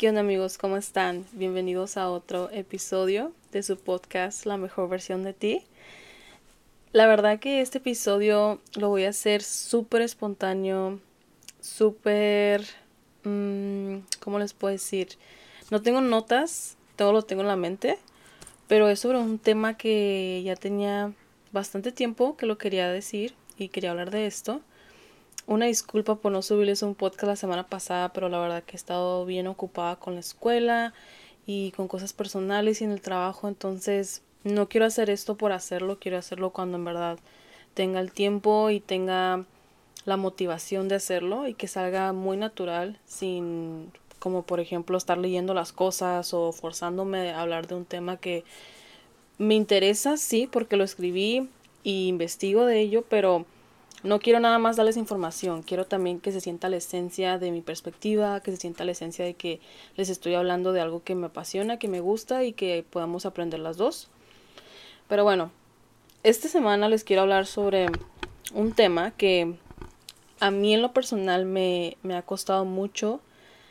¿Qué onda amigos? ¿Cómo están? Bienvenidos a otro episodio de su podcast La mejor versión de ti. La verdad que este episodio lo voy a hacer súper espontáneo, súper... Mmm, ¿Cómo les puedo decir? No tengo notas, todo lo tengo en la mente, pero es sobre un tema que ya tenía bastante tiempo que lo quería decir y quería hablar de esto. Una disculpa por no subirles un podcast la semana pasada, pero la verdad que he estado bien ocupada con la escuela y con cosas personales y en el trabajo, entonces no quiero hacer esto por hacerlo, quiero hacerlo cuando en verdad tenga el tiempo y tenga la motivación de hacerlo y que salga muy natural sin como por ejemplo estar leyendo las cosas o forzándome a hablar de un tema que me interesa, sí, porque lo escribí y investigo de ello, pero no quiero nada más darles información, quiero también que se sienta la esencia de mi perspectiva, que se sienta la esencia de que les estoy hablando de algo que me apasiona, que me gusta y que podamos aprender las dos. Pero bueno, esta semana les quiero hablar sobre un tema que a mí en lo personal me, me ha costado mucho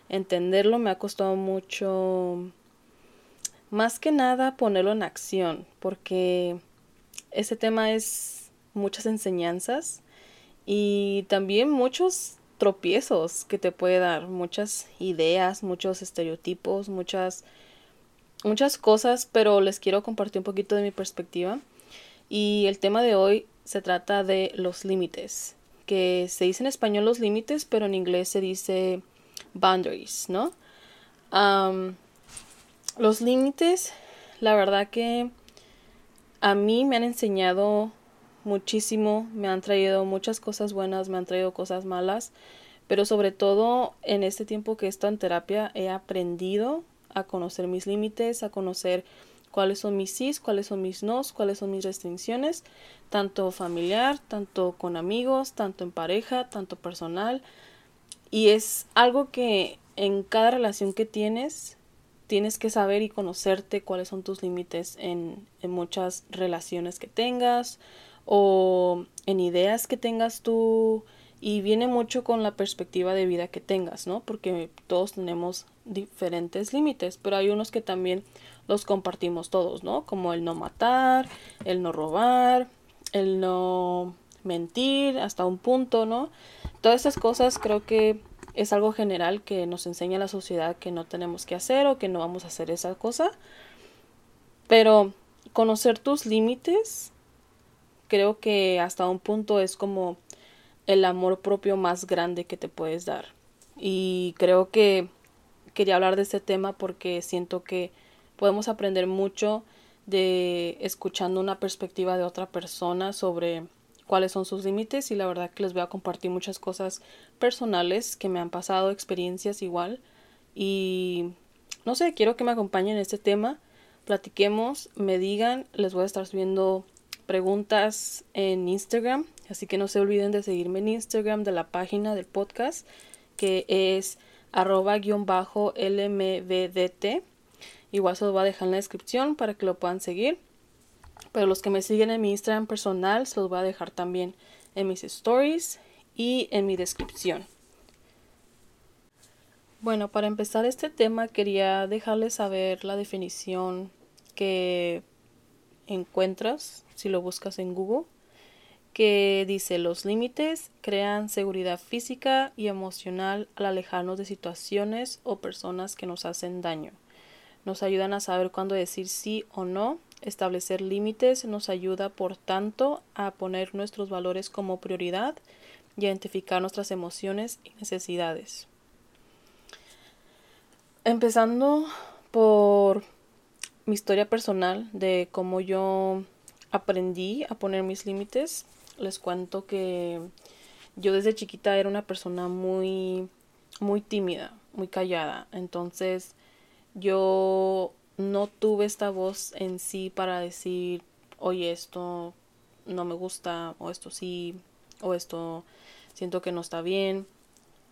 entenderlo, me ha costado mucho más que nada ponerlo en acción, porque ese tema es muchas enseñanzas y también muchos tropiezos que te puede dar, muchas ideas, muchos estereotipos, muchas muchas cosas, pero les quiero compartir un poquito de mi perspectiva. Y el tema de hoy se trata de los límites, que se dice en español los límites, pero en inglés se dice boundaries, ¿no? los límites, la verdad que a mí me han enseñado muchísimo, me han traído muchas cosas buenas, me han traído cosas malas, pero sobre todo en este tiempo que he estado en terapia he aprendido a conocer mis límites, a conocer cuáles son mis sís, cuáles son mis nos, cuáles son mis restricciones, tanto familiar, tanto con amigos, tanto en pareja, tanto personal. Y es algo que en cada relación que tienes, tienes que saber y conocerte cuáles son tus límites en, en muchas relaciones que tengas, o en ideas que tengas tú y viene mucho con la perspectiva de vida que tengas, ¿no? Porque todos tenemos diferentes límites, pero hay unos que también los compartimos todos, ¿no? Como el no matar, el no robar, el no mentir hasta un punto, ¿no? Todas esas cosas creo que es algo general que nos enseña la sociedad que no tenemos que hacer o que no vamos a hacer esa cosa. Pero conocer tus límites creo que hasta un punto es como el amor propio más grande que te puedes dar. Y creo que quería hablar de este tema porque siento que podemos aprender mucho de escuchando una perspectiva de otra persona sobre cuáles son sus límites y la verdad que les voy a compartir muchas cosas personales que me han pasado, experiencias igual y no sé, quiero que me acompañen en este tema, platiquemos, me digan, les voy a estar subiendo preguntas en Instagram. Así que no se olviden de seguirme en Instagram de la página del podcast que es arroba guion bajo lmbdt. Igual se los voy a dejar en la descripción para que lo puedan seguir. Pero los que me siguen en mi Instagram personal se los voy a dejar también en mis stories y en mi descripción. Bueno, para empezar este tema quería dejarles saber la definición que encuentras si lo buscas en Google, que dice los límites crean seguridad física y emocional al alejarnos de situaciones o personas que nos hacen daño. Nos ayudan a saber cuándo decir sí o no. Establecer límites nos ayuda, por tanto, a poner nuestros valores como prioridad y a identificar nuestras emociones y necesidades. Empezando por mi historia personal de cómo yo aprendí a poner mis límites. Les cuento que yo desde chiquita era una persona muy muy tímida, muy callada. Entonces, yo no tuve esta voz en sí para decir, "Oye, esto no me gusta" o esto sí o esto siento que no está bien.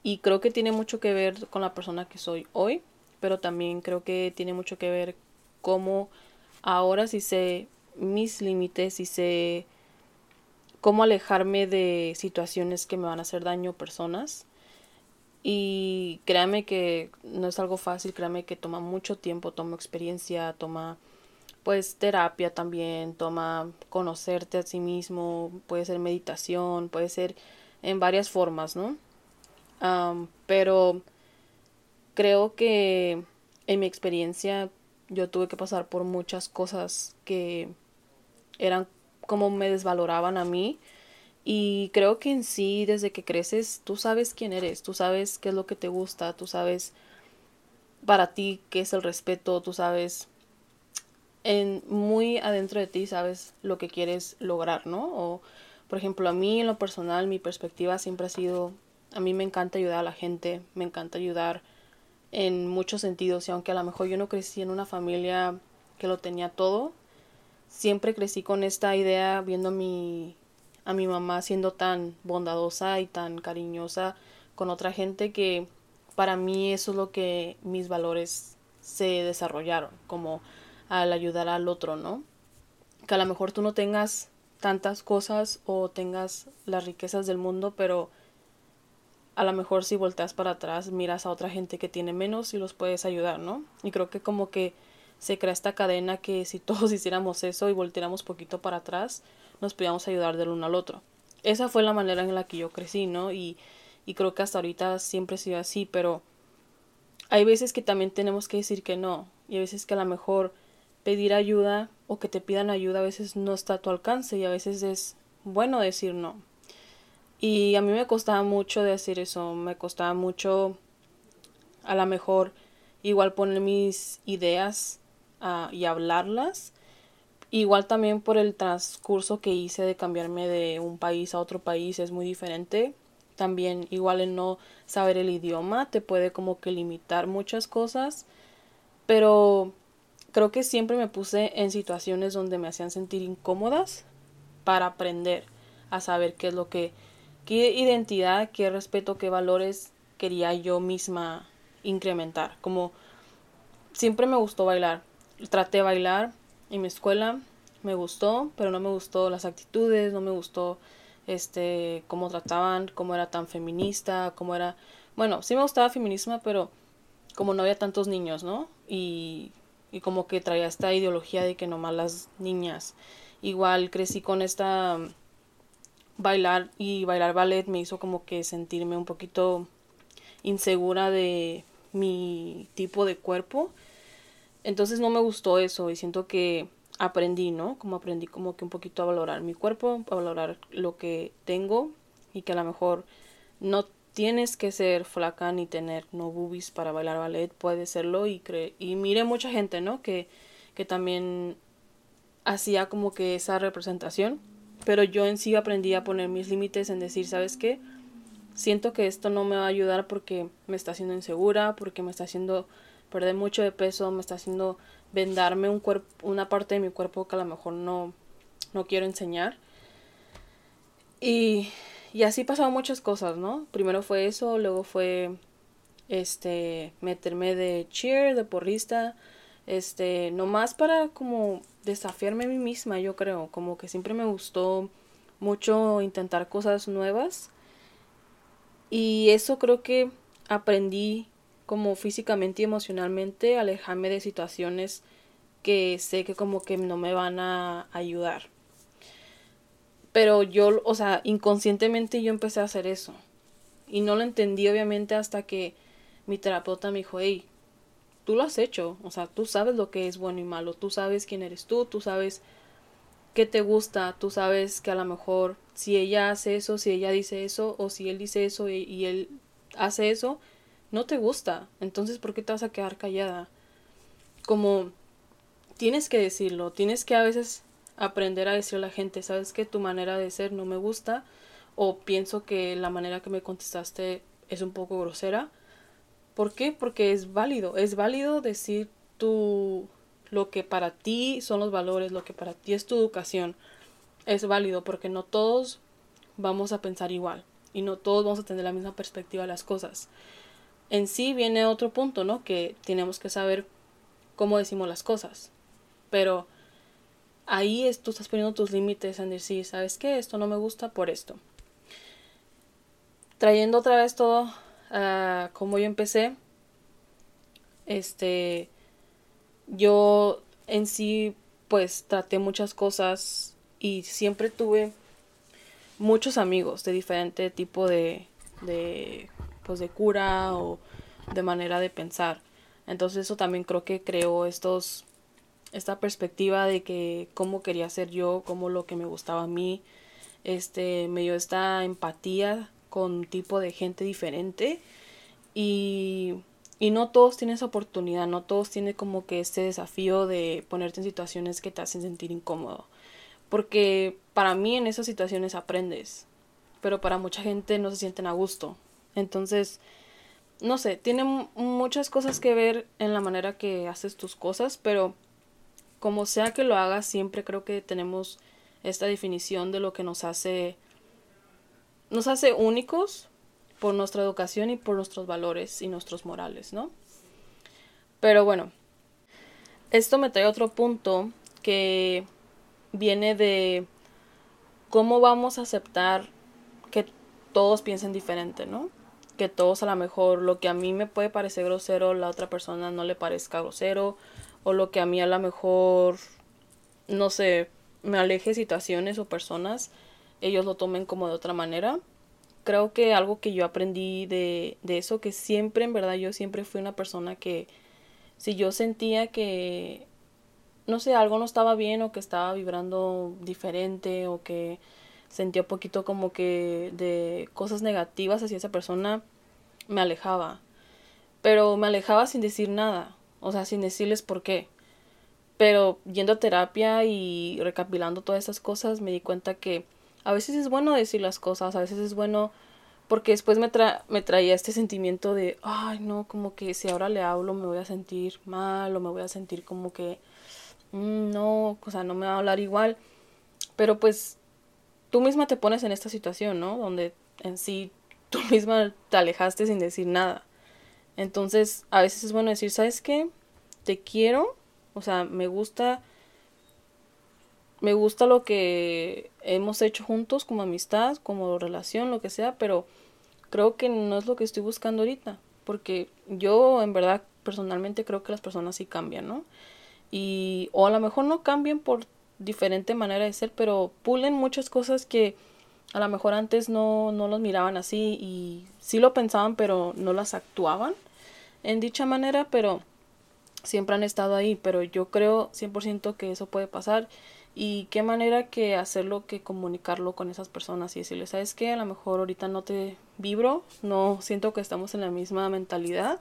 Y creo que tiene mucho que ver con la persona que soy hoy, pero también creo que tiene mucho que ver cómo ahora sí sé mis límites y sé cómo alejarme de situaciones que me van a hacer daño personas. Y créame que no es algo fácil, créame que toma mucho tiempo, toma experiencia, toma pues terapia también, toma conocerte a sí mismo, puede ser meditación, puede ser en varias formas, ¿no? pero creo que en mi experiencia yo tuve que pasar por muchas cosas que eran como me desvaloraban a mí y creo que en sí, desde que creces, tú sabes quién eres, tú sabes qué es lo que te gusta, tú sabes para ti qué es el respeto, tú sabes en muy adentro de ti sabes lo que quieres lograr, ¿no? O por ejemplo, a mí en lo personal mi perspectiva siempre ha sido a mí me encanta ayudar a la gente, me encanta ayudar en muchos sentidos y aunque a lo mejor yo no crecí en una familia que lo tenía todo, siempre crecí con esta idea viendo mi a mi mamá siendo tan bondadosa y tan cariñosa con otra gente que para mí eso es lo que mis valores se desarrollaron, como al ayudar al otro, ¿no? Que a lo mejor tú no tengas tantas cosas o tengas las riquezas del mundo, pero a lo mejor si volteas para atrás miras a otra gente que tiene menos y los puedes ayudar, ¿no? Y creo que como que se crea esta cadena que si todos hiciéramos eso y volteáramos poquito para atrás, nos podíamos ayudar del uno al otro. Esa fue la manera en la que yo crecí, ¿no? Y, y creo que hasta ahorita siempre he sido así, pero hay veces que también tenemos que decir que no. Y hay veces que a lo mejor pedir ayuda o que te pidan ayuda a veces no está a tu alcance y a veces es bueno decir no. Y a mí me costaba mucho decir eso, me costaba mucho a lo mejor igual poner mis ideas ah, y hablarlas Igual también por el transcurso que hice de cambiarme de un país a otro país es muy diferente. También igual en no saber el idioma te puede como que limitar muchas cosas. Pero creo que siempre me puse en situaciones donde me hacían sentir incómodas para aprender a saber qué es lo que, qué identidad, qué respeto, qué valores quería yo misma incrementar. Como siempre me gustó bailar. Traté de bailar, en mi escuela me gustó, pero no me gustó las actitudes, no me gustó este cómo trataban, cómo era tan feminista, cómo era, bueno, sí me gustaba feminismo, pero como no había tantos niños, ¿no? Y, y como que traía esta ideología de que nomás las niñas. Igual crecí con esta bailar y bailar ballet me hizo como que sentirme un poquito insegura de mi tipo de cuerpo entonces no me gustó eso y siento que aprendí, ¿no? Como aprendí como que un poquito a valorar mi cuerpo, a valorar lo que tengo y que a lo mejor no tienes que ser flaca ni tener no boobies para bailar ballet, puede serlo y cre y mire mucha gente, ¿no? Que que también hacía como que esa representación, pero yo en sí aprendí a poner mis límites en decir, ¿sabes qué? Siento que esto no me va a ayudar porque me está haciendo insegura, porque me está haciendo perder mucho de peso, me está haciendo vendarme un cuerpo, una parte de mi cuerpo que a lo mejor no, no quiero enseñar. Y, y así pasaron muchas cosas, ¿no? Primero fue eso, luego fue este meterme de cheer, de porrista, este, nomás para como desafiarme a mí misma, yo creo, como que siempre me gustó mucho intentar cosas nuevas. Y eso creo que aprendí como físicamente y emocionalmente, alejarme de situaciones que sé que como que no me van a ayudar. Pero yo, o sea, inconscientemente yo empecé a hacer eso. Y no lo entendí obviamente hasta que mi terapeuta me dijo, hey, tú lo has hecho, o sea, tú sabes lo que es bueno y malo, tú sabes quién eres tú, tú sabes qué te gusta, tú sabes que a lo mejor si ella hace eso, si ella dice eso, o si él dice eso y él hace eso, no te gusta, entonces ¿por qué te vas a quedar callada? Como tienes que decirlo, tienes que a veces aprender a decirle a la gente, sabes que tu manera de ser no me gusta o pienso que la manera que me contestaste es un poco grosera. ¿Por qué? Porque es válido, es válido decir tu lo que para ti son los valores, lo que para ti es tu educación. Es válido porque no todos vamos a pensar igual y no todos vamos a tener la misma perspectiva de las cosas en sí viene otro punto, ¿no? Que tenemos que saber cómo decimos las cosas. Pero ahí tú estás poniendo tus límites en decir, ¿sabes qué? Esto no me gusta por esto. Trayendo otra vez todo a cómo yo empecé, este, yo en sí, pues traté muchas cosas y siempre tuve muchos amigos de diferente tipo de, de, pues de cura o de manera de pensar. Entonces eso también creo que creó estos, esta perspectiva de que cómo quería ser yo, cómo lo que me gustaba a mí, este, me dio esta empatía con tipo de gente diferente y, y no todos tienen esa oportunidad, no todos tienen como que este desafío de ponerte en situaciones que te hacen sentir incómodo. Porque para mí en esas situaciones aprendes, pero para mucha gente no se sienten a gusto. Entonces, no sé, tiene muchas cosas que ver en la manera que haces tus cosas, pero como sea que lo hagas, siempre creo que tenemos esta definición de lo que nos hace nos hace únicos por nuestra educación y por nuestros valores y nuestros morales, ¿no? Pero bueno, esto me trae otro punto que viene de cómo vamos a aceptar que todos piensen diferente, ¿no? Que todos a lo mejor lo que a mí me puede parecer grosero, la otra persona no le parezca grosero, o lo que a mí a lo mejor, no sé, me aleje situaciones o personas, ellos lo tomen como de otra manera. Creo que algo que yo aprendí de, de eso, que siempre, en verdad, yo siempre fui una persona que si yo sentía que no sé, algo no estaba bien o que estaba vibrando diferente o que sentía un poquito como que de cosas negativas hacia esa persona, me alejaba. Pero me alejaba sin decir nada, o sea, sin decirles por qué. Pero yendo a terapia y recapitulando todas esas cosas, me di cuenta que a veces es bueno decir las cosas, a veces es bueno porque después me, me traía este sentimiento de, ay, no, como que si ahora le hablo me voy a sentir mal o me voy a sentir como que Mm, no, o sea, no me va a hablar igual. Pero pues tú misma te pones en esta situación, ¿no? Donde en sí tú misma te alejaste sin decir nada. Entonces, a veces es bueno decir, ¿sabes qué? Te quiero, o sea, me gusta me gusta lo que hemos hecho juntos como amistad, como relación, lo que sea, pero creo que no es lo que estoy buscando ahorita, porque yo en verdad personalmente creo que las personas sí cambian, ¿no? y o a lo mejor no cambien por diferente manera de ser, pero pulen muchas cosas que a lo mejor antes no, no los miraban así y sí lo pensaban, pero no las actuaban en dicha manera, pero siempre han estado ahí, pero yo creo 100% que eso puede pasar y qué manera que hacerlo que comunicarlo con esas personas y decirles, ¿sabes qué? A lo mejor ahorita no te vibro, no siento que estamos en la misma mentalidad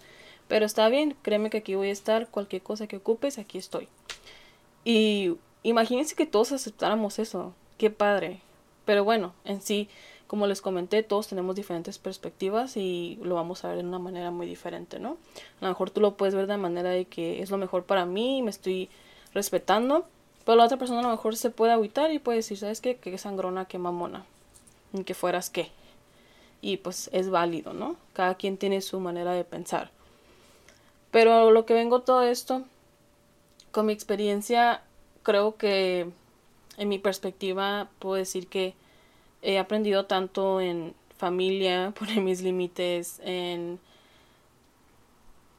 pero está bien, créeme que aquí voy a estar, cualquier cosa que ocupes, aquí estoy. Y imagínense que todos aceptáramos eso, qué padre. Pero bueno, en sí, como les comenté, todos tenemos diferentes perspectivas y lo vamos a ver de una manera muy diferente, ¿no? A lo mejor tú lo puedes ver de manera de que es lo mejor para mí, me estoy respetando, pero la otra persona a lo mejor se puede agüitar y puede decir, ¿sabes qué? Qué sangrona, qué mamona, ni que fueras qué. Y pues es válido, ¿no? Cada quien tiene su manera de pensar. Pero lo que vengo todo esto, con mi experiencia, creo que en mi perspectiva puedo decir que he aprendido tanto en familia, poner mis límites, en,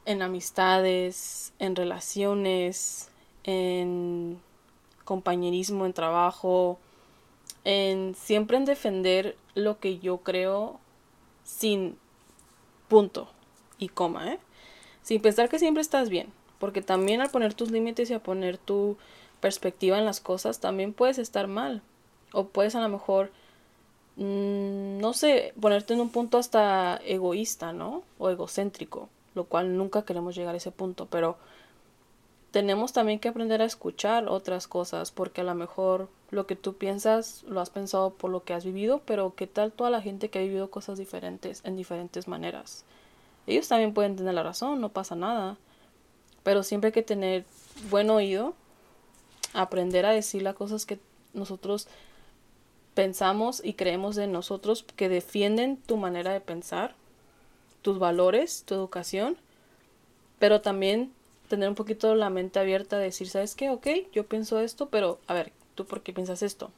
en amistades, en relaciones, en compañerismo, en trabajo, en siempre en defender lo que yo creo sin punto y coma, ¿eh? sin pensar que siempre estás bien, porque también al poner tus límites y a poner tu perspectiva en las cosas, también puedes estar mal, o puedes a lo mejor, mm, no sé, ponerte en un punto hasta egoísta, ¿no? O egocéntrico, lo cual nunca queremos llegar a ese punto, pero tenemos también que aprender a escuchar otras cosas, porque a lo mejor lo que tú piensas lo has pensado por lo que has vivido, pero ¿qué tal toda la gente que ha vivido cosas diferentes en diferentes maneras? Ellos también pueden tener la razón, no pasa nada. Pero siempre hay que tener buen oído, aprender a decir las cosas que nosotros pensamos y creemos de nosotros, que defienden tu manera de pensar, tus valores, tu educación, pero también tener un poquito la mente abierta, de decir, ¿sabes qué? Ok, yo pienso esto, pero a ver, ¿tú por qué piensas esto?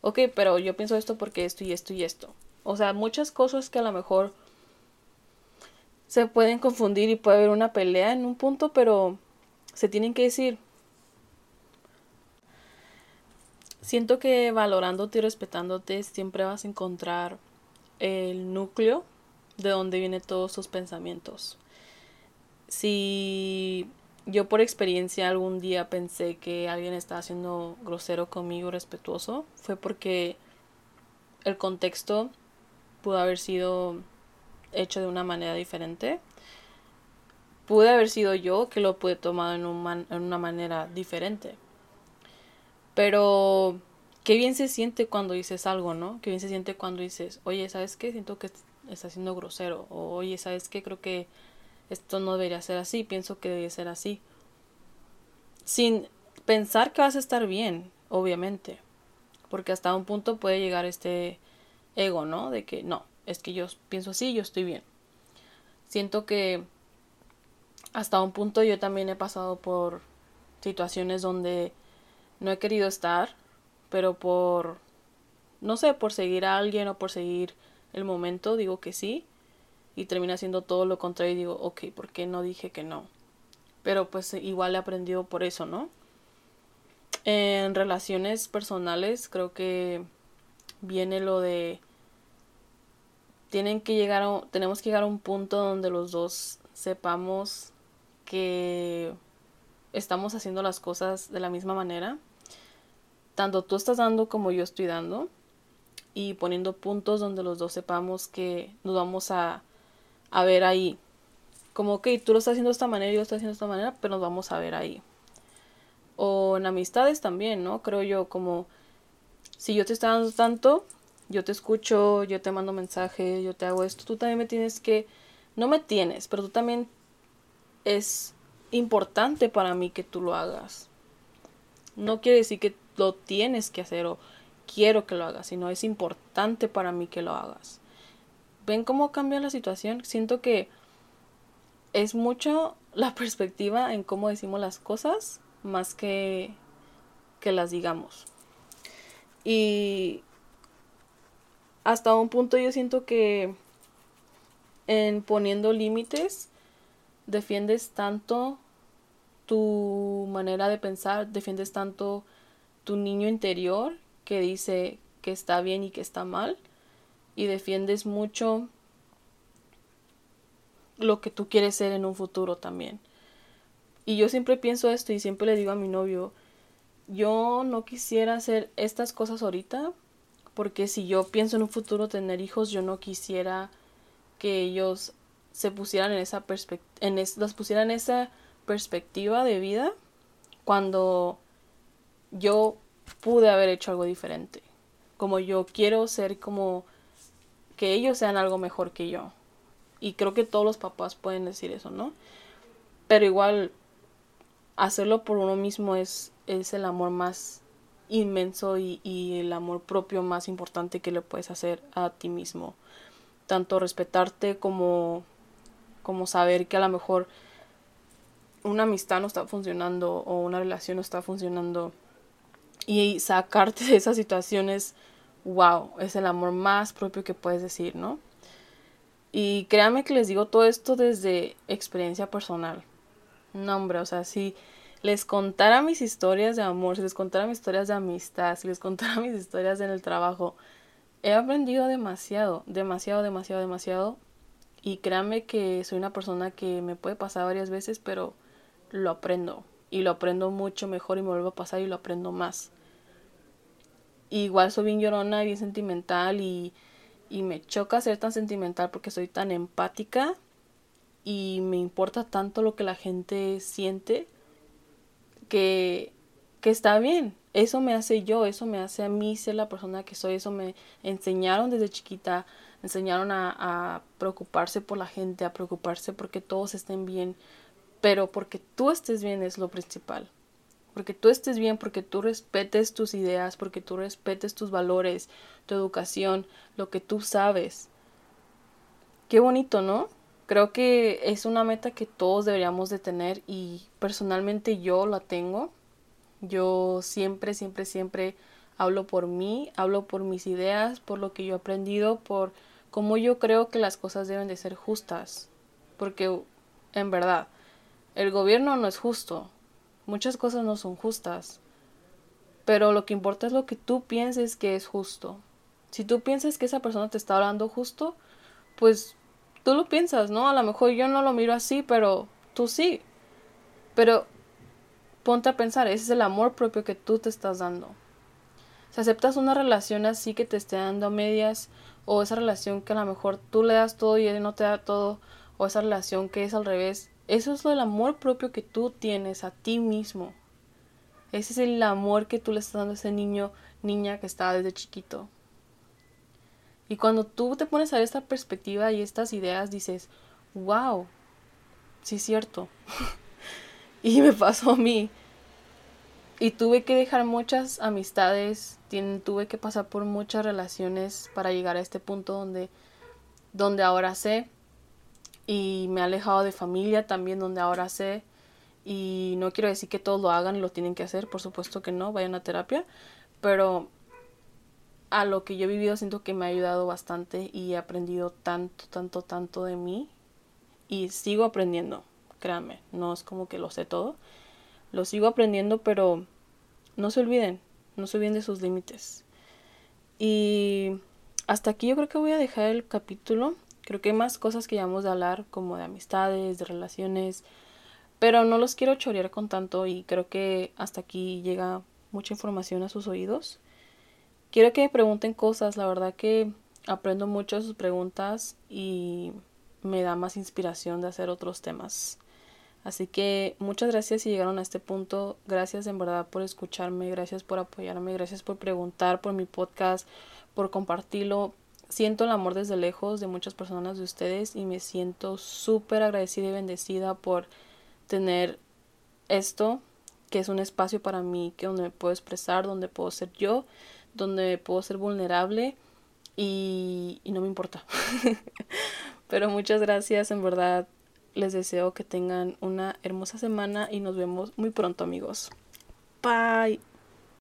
Ok, pero yo pienso esto porque esto y esto y esto. O sea, muchas cosas que a lo mejor se pueden confundir y puede haber una pelea en un punto, pero se tienen que decir. Siento que valorándote y respetándote siempre vas a encontrar el núcleo de donde vienen todos tus pensamientos. Si yo por experiencia algún día pensé que alguien estaba siendo grosero conmigo, respetuoso, fue porque el contexto pudo haber sido hecho de una manera diferente. Pude haber sido yo que lo pude tomar en, en una manera diferente. Pero qué bien se siente cuando dices algo, ¿no? Qué bien se siente cuando dices, oye, ¿sabes qué? Siento que está siendo grosero. O oye, ¿sabes qué? Creo que esto no debería ser así. Pienso que debería ser así. Sin pensar que vas a estar bien, obviamente. Porque hasta un punto puede llegar este ego, ¿no? De que no, es que yo pienso así, yo estoy bien. Siento que hasta un punto yo también he pasado por situaciones donde no he querido estar, pero por, no sé, por seguir a alguien o por seguir el momento, digo que sí, y termina haciendo todo lo contrario y digo, ok, ¿por qué no dije que no? Pero pues igual he aprendido por eso, ¿no? En relaciones personales creo que viene lo de tienen que llegar tenemos que llegar a un punto donde los dos sepamos que estamos haciendo las cosas de la misma manera. Tanto tú estás dando como yo estoy dando. Y poniendo puntos donde los dos sepamos que nos vamos a, a ver ahí. Como que tú lo estás haciendo de esta manera yo lo estoy haciendo de esta manera, pero nos vamos a ver ahí. O en amistades también, ¿no? Creo yo como si yo te estoy dando tanto, yo te escucho, yo te mando mensajes, yo te hago esto, tú también me tienes que, no me tienes, pero tú también es importante para mí que tú lo hagas. No quiere decir que lo tienes que hacer o quiero que lo hagas, sino es importante para mí que lo hagas. ¿Ven cómo cambia la situación? Siento que es mucho la perspectiva en cómo decimos las cosas más que que las digamos. Y hasta un punto yo siento que en poniendo límites defiendes tanto tu manera de pensar, defiendes tanto tu niño interior que dice que está bien y que está mal y defiendes mucho lo que tú quieres ser en un futuro también. Y yo siempre pienso esto y siempre le digo a mi novio, yo no quisiera hacer estas cosas ahorita porque si yo pienso en un futuro tener hijos, yo no quisiera que ellos se pusieran en esa en las pusieran en esa perspectiva de vida cuando yo pude haber hecho algo diferente. Como yo quiero ser como que ellos sean algo mejor que yo. Y creo que todos los papás pueden decir eso, ¿no? Pero igual hacerlo por uno mismo es, es el amor más inmenso y, el amor propio más importante que le puedes hacer a ti mismo. Tanto respetarte como, como saber que a lo mejor una amistad no está funcionando o una relación no está funcionando y sacarte de esas situaciones, wow, es el amor más propio que puedes decir, ¿no? Y créanme que les digo todo esto desde experiencia personal. No, hombre, o sea, sí les contara mis historias de amor, si les contara mis historias de amistad, si les contara mis historias en el trabajo, he aprendido demasiado, demasiado, demasiado, demasiado. Y créanme que soy una persona que me puede pasar varias veces, pero lo aprendo. Y lo aprendo mucho mejor y me vuelvo a pasar y lo aprendo más. Igual soy bien llorona, bien sentimental y, y me choca ser tan sentimental porque soy tan empática y me importa tanto lo que la gente siente que, que está bien. Eso me hace yo, eso me hace a mí ser la persona que soy, eso me enseñaron desde chiquita, enseñaron a, a preocuparse por la gente, a preocuparse porque todos estén bien, pero porque tú estés bien es lo principal. Porque tú estés bien, porque tú respetes tus ideas, porque tú respetes tus valores, tu educación, lo que tú sabes. Qué bonito, ¿no? Creo que es una meta que todos deberíamos de tener y personalmente yo la tengo. Yo siempre, siempre, siempre hablo por mí, hablo por mis ideas, por lo que yo he aprendido, por cómo yo creo que las cosas deben de ser justas. Porque en verdad, el gobierno no es justo. Muchas cosas no son justas. Pero lo que importa es lo que tú pienses que es justo. Si tú piensas que esa persona te está hablando justo, pues tú lo piensas, ¿no? A lo mejor yo no lo miro así, pero tú sí. Pero ponte a pensar, ese es el amor propio que tú te estás dando. Si aceptas una relación así que te esté dando medias, o esa relación que a lo mejor tú le das todo y él no te da todo, o esa relación que es al revés, eso es lo del amor propio que tú tienes a ti mismo. Ese es el amor que tú le estás dando a ese niño, niña que está desde chiquito. Y cuando tú te pones a ver esta perspectiva y estas ideas, dices, wow, sí es cierto. y me pasó a mí. Y tuve que dejar muchas amistades, tuve que pasar por muchas relaciones para llegar a este punto donde, donde ahora sé. Y me he alejado de familia también donde ahora sé. Y no quiero decir que todos lo hagan y lo tienen que hacer, por supuesto que no, vayan a terapia. Pero a lo que yo he vivido siento que me ha ayudado bastante y he aprendido tanto, tanto, tanto de mí. Y sigo aprendiendo, créanme, no es como que lo sé todo. Lo sigo aprendiendo, pero no se olviden, no se olviden de sus límites. Y hasta aquí yo creo que voy a dejar el capítulo. Creo que hay más cosas que vamos a hablar, como de amistades, de relaciones, pero no los quiero chorear con tanto y creo que hasta aquí llega mucha información a sus oídos. Quiero que me pregunten cosas, la verdad que aprendo mucho de sus preguntas y me da más inspiración de hacer otros temas. Así que muchas gracias si llegaron a este punto. Gracias en verdad por escucharme, gracias por apoyarme, gracias por preguntar por mi podcast, por compartirlo. Siento el amor desde lejos de muchas personas de ustedes y me siento súper agradecida y bendecida por tener esto, que es un espacio para mí, que donde me puedo expresar, donde puedo ser yo, donde puedo ser vulnerable y, y no me importa. Pero muchas gracias, en verdad les deseo que tengan una hermosa semana y nos vemos muy pronto amigos. Bye.